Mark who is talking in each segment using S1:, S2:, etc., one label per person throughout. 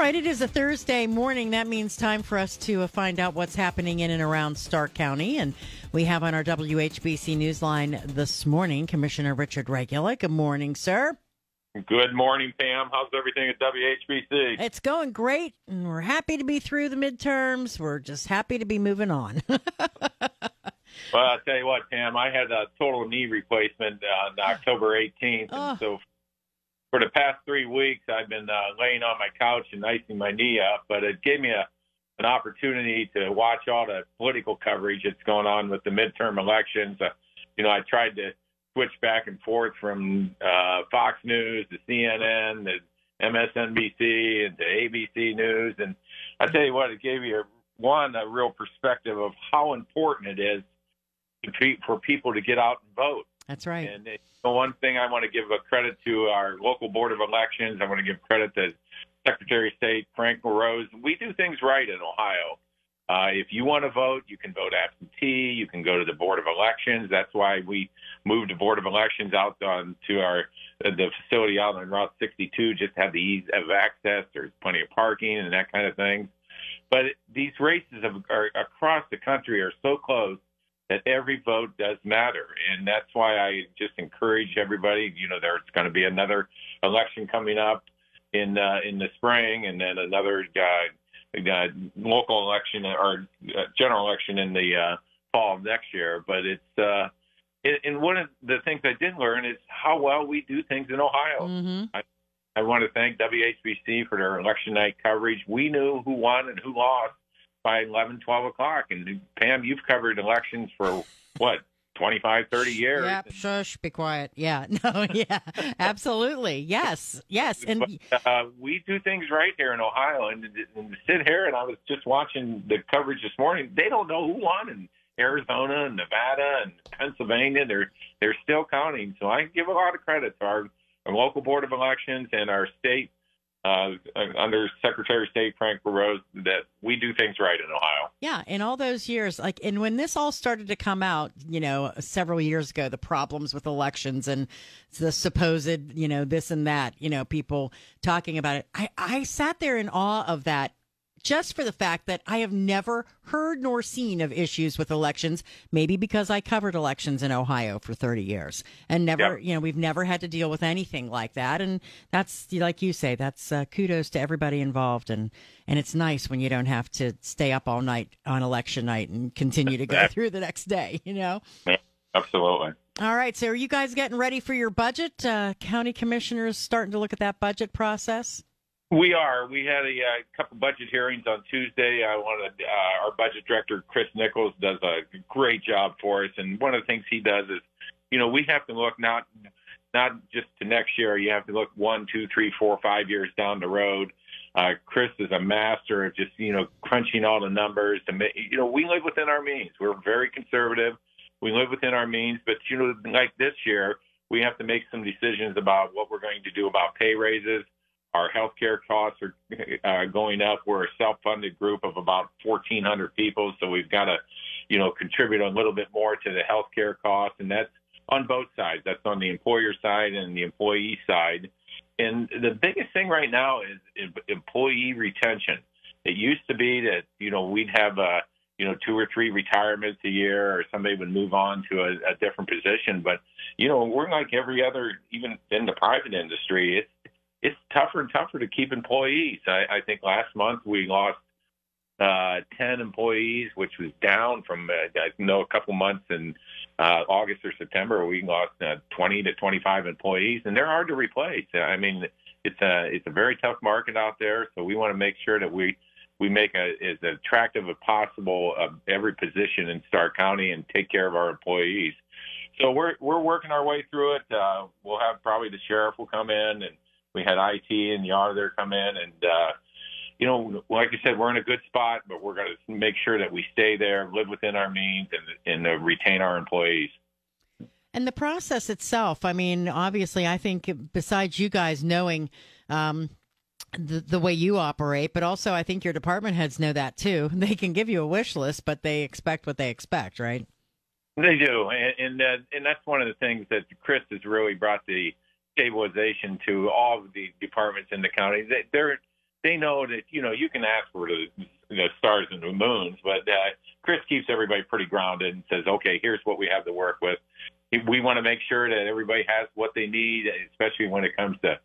S1: Right, it is a Thursday morning. That means time for us to uh, find out what's happening in and around Stark County. And we have on our WHBC Newsline this morning Commissioner Richard Regula. Good morning, sir.
S2: Good morning, Pam. How's everything at WHBC?
S1: It's going great, and we're happy to be through the midterms. We're just happy to be moving on.
S2: well, I'll tell you what, Pam, I had a total knee replacement on October 18th.
S1: Oh.
S2: And so for the past three weeks, I've been uh, laying on my couch and icing my knee up, but it gave me a an opportunity to watch all the political coverage that's going on with the midterm elections. Uh, you know, I tried to switch back and forth from uh, Fox News to CNN to MSNBC and to ABC News, and I tell you what, it gave you a, one a real perspective of how important it is to for people to get out and vote.
S1: That's right.
S2: And the one thing I want to give a credit to our local board of elections. I want to give credit to Secretary of State Frank LaRose. We do things right in Ohio. Uh, if you want to vote, you can vote absentee. You can go to the Board of Elections. That's why we moved the Board of Elections out on to our uh, the facility out on Route 62, just to have the ease of access. There's plenty of parking and that kind of thing. But these races of, are, across the country are so close that every vote does matter, and that's why I just encourage everybody. You know, there's going to be another election coming up in uh, in the spring, and then another uh, uh, local election or uh, general election in the uh, fall of next year. But it's uh, it, and one of the things I did learn is how well we do things in Ohio.
S1: hmm
S2: I, I want to thank WHBC for their election night coverage. We knew who won and who lost by 11, 12 o'clock. And Pam, you've covered elections for what, 25, 30 years.
S1: Yep. Shush. Be quiet. Yeah. No. Yeah. Absolutely. Yes. Yes. And
S2: But, uh, we do things right here in Ohio. And, and sit here, and I was just watching the coverage this morning. They don't know who won in Arizona and Nevada and Pennsylvania. They're they're still counting. So I give a lot of credit to our, our local board of elections and our state uh, under Secretary of State Frank LaRose that we do things right in Ohio.
S1: Yeah, in all those years, like, and when this all started to come out, you know, several years ago, the problems with elections and the supposed, you know, this and that, you know, people talking about it, I, I sat there in awe of that just for the fact that I have never heard nor seen of issues with elections, maybe because I covered elections in Ohio for 30 years and never,
S2: Yep.
S1: you know, we've never had to deal with anything like that. And that's, like you say, that's uh, kudos to everybody involved. And, and it's nice when you don't have to stay up all night on election night and continue to go through the next day, you know?
S2: Absolutely.
S1: All right. So are you guys getting ready for your budget? Uh, county commissioners starting to look at that budget process?
S2: We are. We had a, uh couple budget hearings on Tuesday. I wanted uh, our budget director Chris Nichols does a great job for us, and one of the things he does is, you know, we have to look not not just to next year. You have to look one, two, three, four, five years down the road. Uh, Chris is a master of just you know crunching all the numbers to make. You know, we live within our means. We're very conservative. We live within our means, but you know, like this year, we have to make some decisions about what we're going to do about pay raises our healthcare costs are uh, going up. We're a self-funded group of about 1,400 people, so we've got to, you know, contribute a little bit more to the healthcare costs, and that's on both sides. That's on the employer side and the employee side. And the biggest thing right now is employee retention. It used to be that you know we'd have uh, you know two or three retirements a year, or somebody would move on to a, a different position. But you know we're like every other, even in the private industry. It's it's tougher and tougher to keep employees. I, I think last month we lost uh, 10 employees, which was down from, uh, I know, a couple months in uh, August or September. We lost uh, 20 to 25 employees, and they're hard to replace. I mean, it's a it's a very tough market out there, so we want to make sure that we we make a, as attractive as possible of every position in Stark County and take care of our employees. So we're we're working our way through it. Uh, we'll have probably the sheriff will come in and We had IT and the auditor come in, and uh, you know, like I said, we're in a good spot, but we're going to make sure that we stay there, live within our means, and, and uh, retain our employees.
S1: And the process itself, I mean, obviously, I think besides you guys knowing um, the, the way you operate, but also I think your department heads know that too. They can give you a wish list, but they expect what they expect, right?
S2: They do, and and, uh, and that's one of the things that Chris has really brought the stabilization to all of the departments in the county. They, they're they know that you know you can ask for the, the stars and the moons, but uh, Chris keeps everybody pretty grounded and says, okay, here's what we have to work with we want to make sure that everybody has what they need, especially when it comes to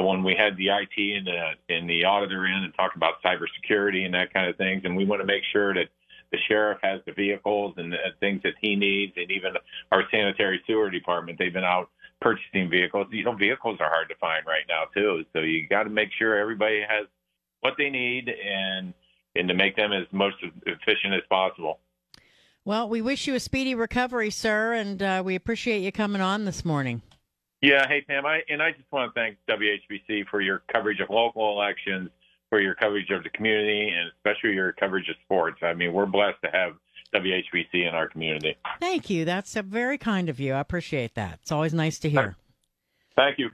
S2: when we had the IT and the and the auditor in and talk about cybersecurity and that kind of things. And we want to make sure that the sheriff has the vehicles and the things that he needs, and even our sanitary sewer department. They've been out purchasing vehicles. You know, vehicles are hard to find right now too. So you got to make sure everybody has what they need and and to make them as most efficient as possible.
S1: Well, we wish you a speedy recovery, sir, and uh, we appreciate you coming on this morning.
S2: Yeah, hey Pam, I and I just want to thank WHBC for your coverage of local elections, for your coverage of the community, and especially your coverage of sports. I mean, we're blessed to have WHBC in our community.
S1: Thank you. That's very kind of you. I appreciate that. It's always nice to hear.
S2: Thank you.